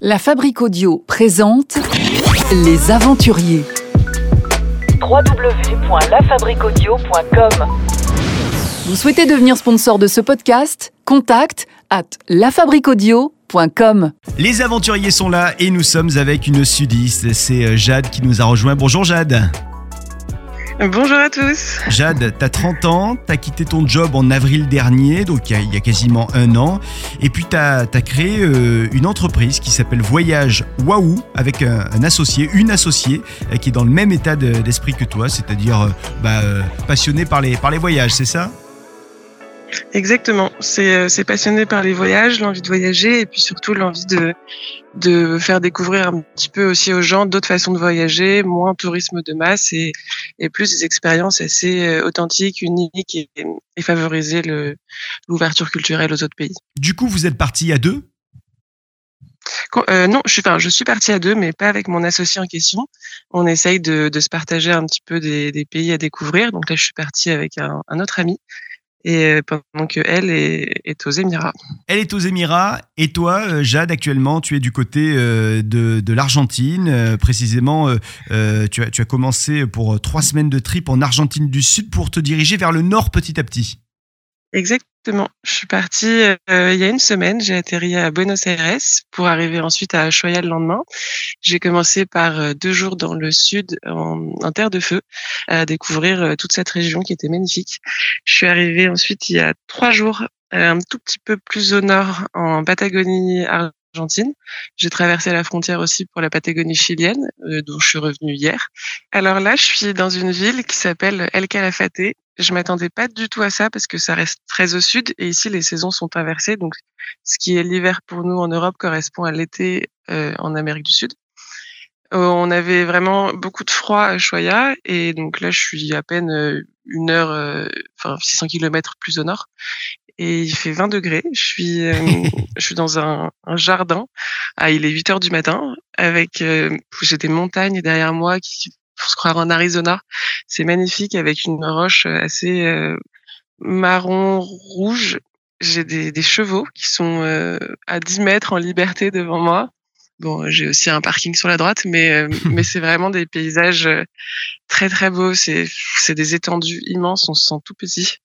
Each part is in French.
La Fabrique Audio présente Les Aventuriers. www.lafabriquaudio.com Vous souhaitez devenir sponsor de ce podcast? Contact à lafabriquaudio.com. Les aventuriers sont là et nous sommes avec une sudiste. C'est euh, Jade qui nous a rejoint. Bonjour Jade. Bonjour à tous. Jade, t'as 30 ans, t'as quitté ton job en avril dernier, donc il y a- quasiment un an. Et puis t'as as créé euh, une entreprise qui s'appelle Voyage Waouh avec un, associé, une associée euh, qui est dans le même état de- d'esprit que toi, c'est-à-dire euh, bah, euh, passionné par les, par les voyages, c'est ça? Exactement. C'est euh, c'est passionné par les voyages, l'envie de voyager et puis surtout l'envie de, de faire découvrir un petit peu aussi aux gens d'autres façons de voyager, moins tourisme de masse et, et plus des expériences assez euh, authentiques, uniques et, et favoriser l'ouverture culturelle aux autres pays. Du coup, vous êtes partis à deux? Euh, non, je suis, enfin, je suis partie à deux, mais pas avec mon associé en question. On essaye de, de se partager un petit peu des, des pays à découvrir. Donc là, je suis partie avec un, un autre ami et euh, pendant que elle est, est aux Émirats. Elle est aux Émirats et toi, euh, Jade, actuellement, tu es du côté euh, de, de l'Argentine. Précisément, tu, as, tu as commencé pour trois semaines de trip en Argentine du Sud pour te diriger vers le nord petit à petit. Exactement. Je suis partie euh, il y a une semaine. J'ai atterri à Buenos Aires pour arriver ensuite à Ushuaia le lendemain. J'ai commencé par euh, deux jours dans le sud, en, terre de feu, à découvrir euh, toute cette région qui était magnifique. Je suis arrivée ensuite il y a trois jours, un tout petit peu plus au nord, en Patagonie argentine. J'ai traversé la frontière aussi pour la Patagonie chilienne, dont je suis revenue hier. Alors là, je suis dans une ville qui s'appelle El Calafate. Je m'attendais pas du tout à ça parce que ça reste très au sud et ici les saisons sont inversées. Donc, ce qui est l'hiver pour nous en Europe correspond à l'été euh, en Amérique du Sud. Euh, on avait vraiment beaucoup de froid à Ushuaia et donc là, je suis à peine euh, une heure, euh, enfin 600 kilomètres plus au nord et il fait 20 degrés. Je suis, je suis dans un, un jardin. Ah, il est 8 heures du matin avec, j'ai des montagnes derrière moi qui faut se croire en Arizona. C'est magnifique avec une roche assez euh, marron rouge. J'ai des, des chevaux qui sont euh, à 10 mètres en liberté devant moi. Bon, j'ai aussi un parking sur la droite, mais euh, mais c'est vraiment des paysages euh, très très beaux. C'est c'est des étendues immenses. On se sent tout petit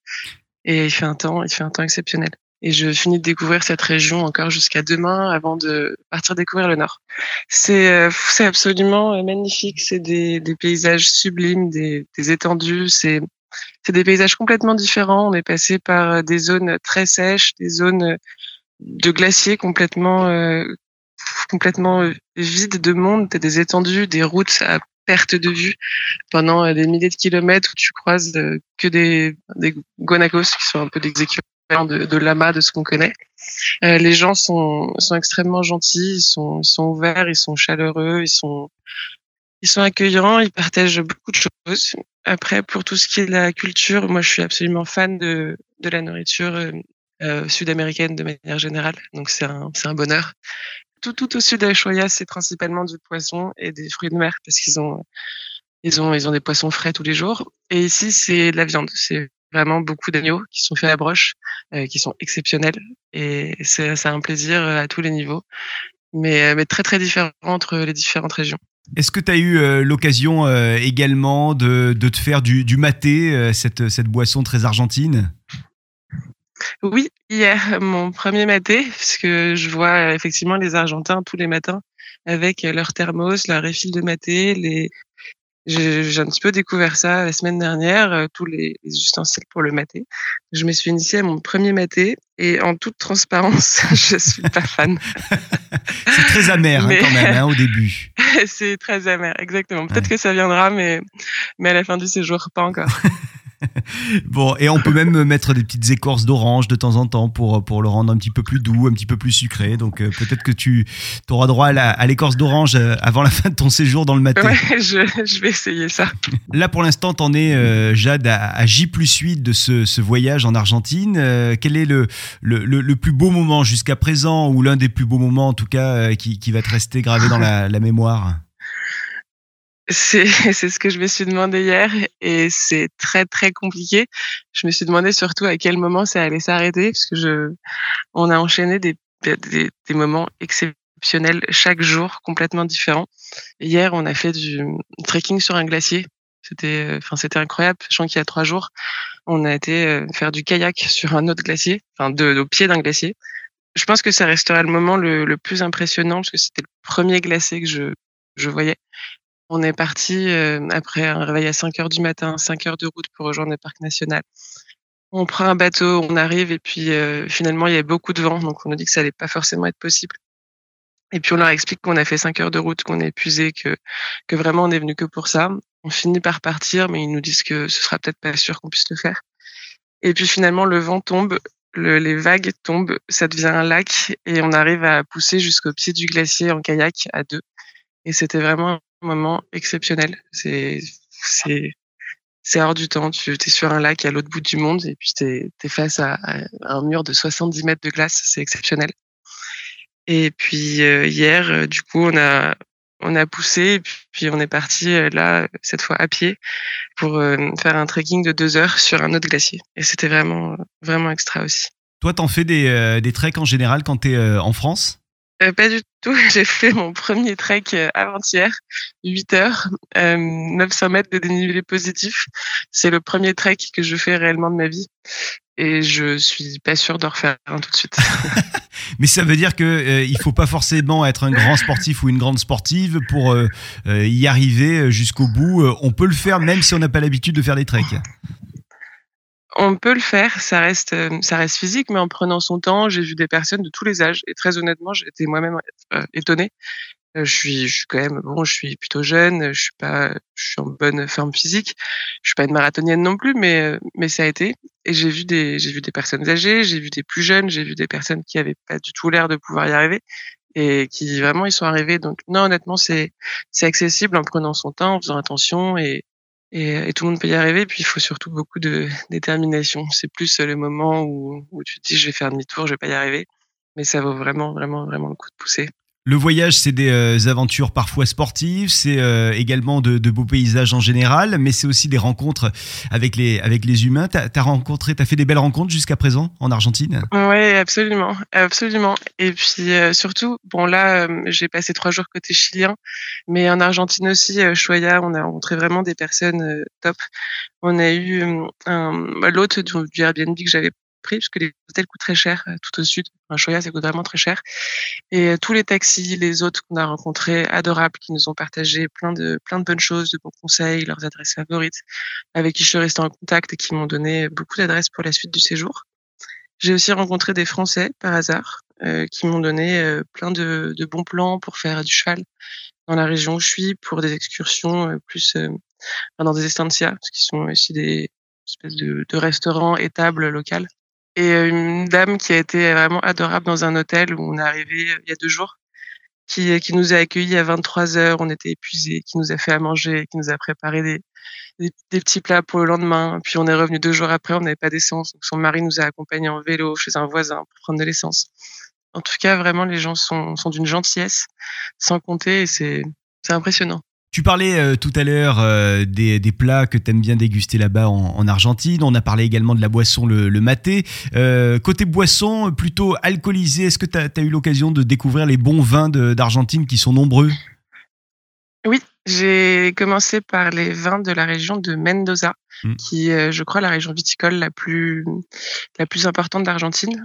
et il fait un temps il fait un temps exceptionnel. Et je finis de découvrir cette région encore jusqu'à demain avant de partir découvrir le nord. C'est euh, c'est absolument euh, magnifique. C'est des, des paysages sublimes, des, des étendues. C'est c'est des paysages complètement différents. On est passé par euh, des zones très sèches, des zones de glaciers complètement euh, complètement vides de monde. Des étendues, des routes à perte de vue pendant des milliers de kilomètres où tu croises que des des guanacos qui sont un peu des de, de lamas de ce qu'on connaît. Euh, les gens sont, sont extrêmement gentils, ils sont, ils sont ouverts, ils sont chaleureux, ils sont, ils sont accueillants, ils partagent beaucoup de choses. Après, pour tout ce qui est de la culture, moi, je suis absolument fan de, de la nourriture euh, euh, sud-américaine de manière générale. Donc, c'est un, c'est un bonheur. Tout, tout au sud d'Ushuaia, c'est principalement du poisson et des fruits de mer parce qu'ils ont, ils ont, ils ont des poissons frais tous les jours. Et ici, c'est de la viande. C'est vraiment beaucoup d'agneaux qui sont faits à la broche, euh, qui sont exceptionnels. Et c'est un plaisir euh, à tous les niveaux, mais, euh, mais très très différent entre les différentes régions. Est-ce que tu as eu euh, l'occasion euh, également de, de te faire du, du maté, cette, cette boisson très argentine? Oui, hier, mon premier maté, parce que je vois effectivement les Argentins tous les matins avec leur thermos, leur réfil de maté, les... J'ai un petit peu découvert ça la semaine dernière, euh, tous les, les ustensiles pour le maté. Je me suis initiée à mon premier maté et en toute transparence, je suis pas fan. C'est très amer hein, Mais- quand même hein, au début. C'est très amer, exactement. Peut-être que ça viendra, mais, mais à la fin du séjour, pas encore. Bon, et on peut même mettre des petites écorces d'orange de temps en temps pour, pour le rendre un petit peu plus doux, un petit peu plus sucré. Donc euh, peut-être que tu auras droit à la- à l'écorce d'orange euh, avant la fin de ton séjour dans le matin. Ouais, je, je vais essayer ça. Là, pour l'instant, t'en es, euh, Jade, à, à J plus 8 de ce, ce voyage en Argentine. Euh, quel est le, le, le- le plus beau moment jusqu'à présent, ou l'un des plus beaux moments en tout cas, qui, qui va te rester gravé dans la, la mémoire? C'est ce que je me suis demandé hier et c'est très très compliqué. Je me suis demandé surtout à quel moment ça allait s'arrêter parce que je on a enchaîné des des, des moments exceptionnels exceptionnel chaque jour, complètement différent. Hier, on a fait du trekking sur un glacier. C'était, enfin, c'était incroyable. Sachant qu'il y a trois jours, on a été faire du kayak sur un autre glacier, enfin, de, au pied d'un glacier. Je pense que ça restera le moment le, le plus impressionnant parce que c'était le premier glacier que je, je voyais. On est parti après un réveil à 5 heures du matin, 5 heures de route pour rejoindre le parc national. On prend un bateau, on arrive et puis finalement il y avait beaucoup de vent, donc on nous dit que ça allait pas forcément être possible. Et puis on leur explique qu'on a fait 5 heures de route, qu'on est épuisé, que, vraiment on est venu que pour ça. On finit par partir, mais ils nous disent que ce sera peut-être pas sûr qu'on puisse le faire. Et puis finalement le vent tombe, les vagues tombent, ça devient un lac et on arrive à pousser jusqu'au pied du glacier en kayak à deux. Et c'était vraiment moment exceptionnel. C'est c'est hors du temps. Tu es sur un lac à l'autre bout du monde et puis tu es, face à, un mur de 70 mètres de glace. C'est exceptionnel. Et puis euh, hier, euh, du coup, on a on a poussé et puis on est parti euh, là cette fois à pied pour faire un trekking de deux heures sur un autre glacier. Et c'était vraiment vraiment extra aussi. Toi, t'en fais des, des treks en général quand tu es en France? Pas du tout. J'ai fait mon premier trek euh, avant-hier, 8 heures, 900 euh, mètres de dénivelé positif. C'est le premier trek que je fais réellement de ma vie. Et je suis pas sûr d'en refaire un tout de suite. Mais ça veut dire que il faut pas forcément être un grand sportif ou une grande sportive pour y arriver jusqu'au bout. On peut le faire même si on n'a pas l'habitude de faire des treks. On peut le faire, ça reste, euh, ça reste physique, mais en prenant son temps, j'ai vu des personnes de tous les âges. Et très honnêtement, été moi-même euh, étonnée. Euh, je suis, je suis quand même bon, je suis plutôt jeune, je suis pas, je suis en bonne forme physique. Je suis pas une marathonienne non plus, mais mais ça a été. Et j'ai vu des, j'ai vu des personnes âgées, j'ai vu des plus jeunes, j'ai vu des personnes qui avaient pas du tout l'air de pouvoir y arriver et qui vraiment ils sont arrivés. Donc non, honnêtement, c'est c'est accessible en prenant son temps, en faisant attention et et, tout le monde peut y arriver. Puis il faut surtout beaucoup de détermination. C'est plus le moment où, où tu te dis je vais faire demi-tour, je vais pas y arriver. Mais ça vaut vraiment, vraiment, vraiment le coup de pousser. Le voyage, c'est des euh, aventures parfois sportives, c'est euh, également de, beaux paysages en général, mais c'est aussi des rencontres avec les, avec les humains. Tu as, rencontré, tu as fait des belles rencontres jusqu'à présent en Argentine? Oui, absolument, absolument. Et puis euh, surtout, bon là, j'ai passé trois jours côté chilien, mais en Argentine aussi, Choya, on a rencontré vraiment des personnes top. On a eu l'hôte du Airbnb que j'avais prix parce que les hôtels coûtent très cher euh, tout au sud. Un Choya, ça coûte vraiment très cher. Et euh, tous les taxis, les autres qu'on a rencontrés, adorables, qui nous ont partagé plein de plein de bonnes choses, de bons conseils, leurs adresses favorites, avec qui je suis restée en contact et qui m'ont donné beaucoup d'adresses pour la suite du séjour. J'ai aussi rencontré des Français par hasard euh, qui m'ont donné plein de, de, bons plans pour faire du cheval dans la région où je suis, pour des excursions plus dans des estancias, qui sont aussi des espèces de, de restaurants et tables locales et une dame qui a été vraiment adorable dans un hôtel où on est arrivé il y a deux jours, qui, qui nous a accueillis à 23 heures, on était épuisés, qui nous a fait à manger, qui nous a préparé des, des, petits plats pour le lendemain. Puis on est revenu deux jours après, on n'avait pas d'essence. Donc son mari nous a accompagnés en vélo chez un voisin pour prendre de l'essence. En tout cas, vraiment, les gens sont, sont d'une gentillesse, sans compter, et c'est impressionnant. Tu parlais euh, tout à l'heure euh, des, plats que tu aimes bien déguster là-bas en, Argentine. On a parlé également de la boisson, le, maté. Euh, côté boisson, plutôt alcoolisé, est-ce que tu as, eu l'occasion de découvrir les bons vins d'Argentine qui sont nombreux? Oui, j'ai commencé par les vins de la région de Mendoza, hmm. qui est, je crois, la région viticole la plus, la plus importante d'Argentine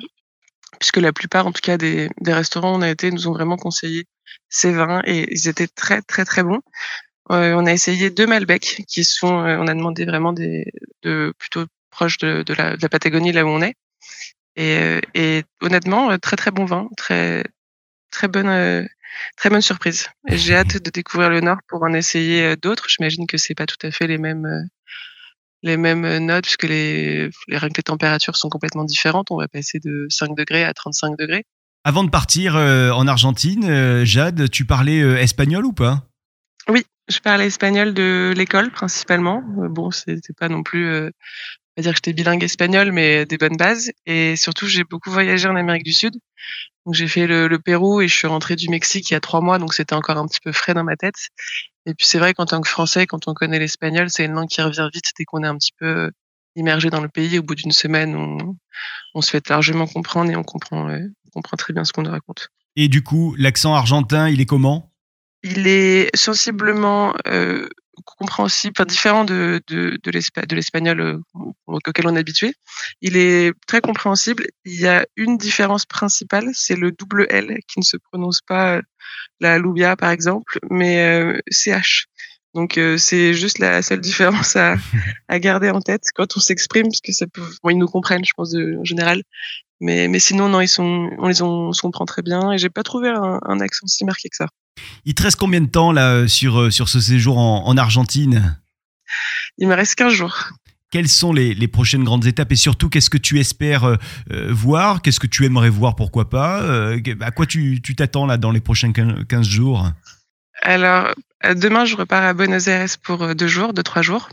puisque la plupart, en tout cas, des, des, restaurants où on a été, nous ont vraiment conseillé ces vins et ils étaient très, très, très bons. Euh, on a essayé deux Malbec qui sont, euh, on a demandé vraiment des, de plutôt proches de, de, la, de, la, Patagonie, là où on est. Et, euh, et honnêtement, très, très bon vin, très, très bonne, très bonne surprise. J'ai hâte de découvrir le Nord pour en essayer d'autres. J'imagine que c'est pas tout à fait les mêmes les mêmes euh, notes puisque les, les, les températures sont complètement différentes. On va passer de 5 degrés à 35 degrés. Avant de partir euh, en Argentine, euh, Jade, tu parlais espagnol ou pas? Oui, je parlais espagnol de l'école principalement. bon, c'était pas non plus, euh, pas dire que j'étais bilingue espagnol, mais des bonnes bases. Et surtout, j'ai beaucoup voyagé en Amérique du Sud. Donc j'ai fait le, Pérou et je suis rentrée du Mexique il y a trois mois, donc c'était encore un petit peu frais dans ma tête. Et puis c'est vrai qu'en tant que Français, quand on connaît l'espagnol, c'est une langue qui revient vite dès qu'on est un petit peu immergé dans le pays. Au bout d'une semaine, on, on, se fait largement comprendre et on comprend, on comprend très bien ce qu'on nous raconte. Et du coup, l'accent argentin, il est comment? Il est sensiblement euh, compréhensible, enfin différent de, de, de l'espagnol euh, auquel on est habitué. Il est très compréhensible. Il y a une différence principale, c'est le double L qui ne se prononce pas euh, la loubia par exemple, mais euh, CH. Donc c'est juste la seule différence à, à, garder en tête quand on s'exprime, parce que ça peut, bon, ils nous comprennent, je pense en général, mais, mais sinon non, ils sont, on les on, on se comprend très bien. Et j'ai pas trouvé un, un accent si marqué que ça. Il te reste combien de temps là sur, euh, sur ce séjour en, Argentine? Il me reste 15 jours. Quelles sont les, les, prochaines grandes étapes? Et surtout qu'est-ce que tu espères euh, euh, voir? Qu'est-ce que tu aimerais voir? Pourquoi pas? À quoi tu t'attends là dans les prochains 15 jours? Alors, demain, je repars à Buenos Aires pour deux jours, deux, trois jours.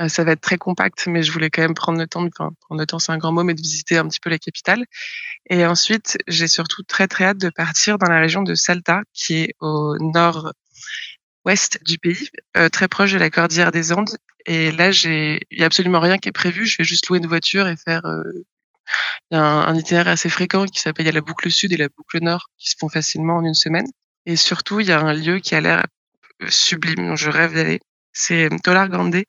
Euh, ça va être très compact, mais je voulais quand même prendre le temps, enfin, prendre le temps, c'est un grand mot, mais de visiter un petit peu la capitale. Et ensuite, j'ai surtout très très hâte de partir dans la région de Salta, qui est au nord-ouest du pays, euh, très proche de la cordillère des Andes. Et là, j'ai, il y a absolument rien qui est prévu. Je vais juste louer une voiture et faire euh, un, itinéraire assez fréquent qui s'appelle la boucle sud et la boucle nord qui se font facilement en une semaine. Et surtout, il y a un lieu qui a l'air sublime. Je rêve d'aller c'est Tolar Grande.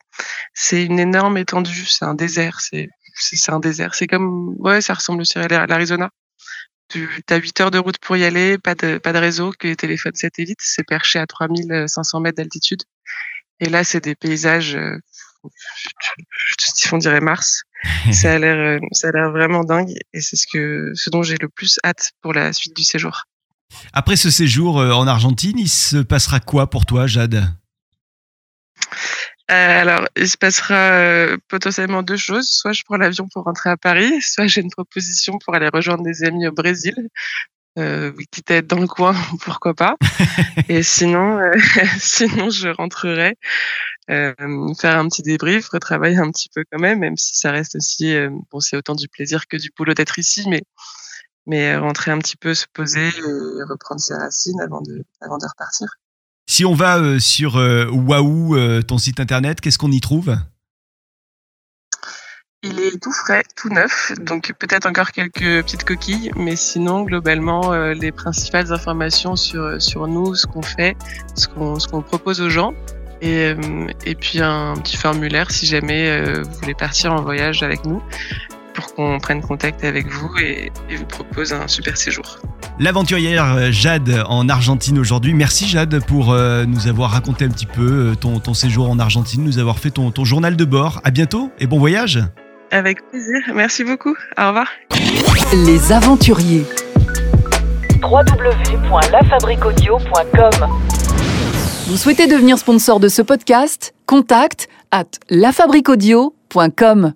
C'est une énorme étendue, c'est un désert, c'est c'est un désert. C'est comme ouais, ça ressemble aussi à l'Arizona. Tu as 8 heures de route pour y aller, pas de pas de réseau, que les téléphones satellites, c'est perché à 3500 mètres d'altitude. Et là, c'est des paysages euh, on dirait Mars. ça a l'air euh, ça a l'air vraiment dingue et c'est ce que ce dont j'ai le plus hâte pour la suite du séjour. Après ce séjour euh, en Argentine, il se passera quoi pour toi, Jade? Euh, alors, il se passera euh, potentiellement deux choses. Soit je prends l'avion pour rentrer à Paris, soit j'ai une proposition pour aller rejoindre des amis au Brésil. Euh, quitte à être dans le coin, pourquoi pas. Et sinon, euh, sinon je rentrerai faire un petit débrief, retravailler un petit peu quand même, même si ça reste aussi, bon, c'est autant du plaisir que du boulot d'être ici, mais mais rentrer un petit peu, se poser et reprendre ses racines avant de avant de repartir. Si on va euh, sur euh, Waouh, euh, ton site internet, qu'est-ce qu'on y trouve? Il est tout frais, tout neuf, donc peut-être encore quelques petites coquilles, mais sinon globalement les principales informations sur sur nous, ce qu'on fait, ce qu'on ce qu'on propose aux gens, et, et puis un petit formulaire si jamais vous voulez partir en voyage avec nous pour qu'on prenne contact avec vous et, et vous propose un super séjour. L'aventurière euh, Jade en Argentine aujourd'hui. Merci Jade pour euh, nous avoir raconté un petit peu euh, ton, ton, séjour en Argentine, nous avoir fait ton, ton journal de bord. À bientôt et bon voyage. Avec plaisir. Merci beaucoup. Au revoir. Les aventuriers. www.lafabriquaudio.com Vous souhaitez devenir sponsor de ce podcast? Contact à lafabriquaudio.com.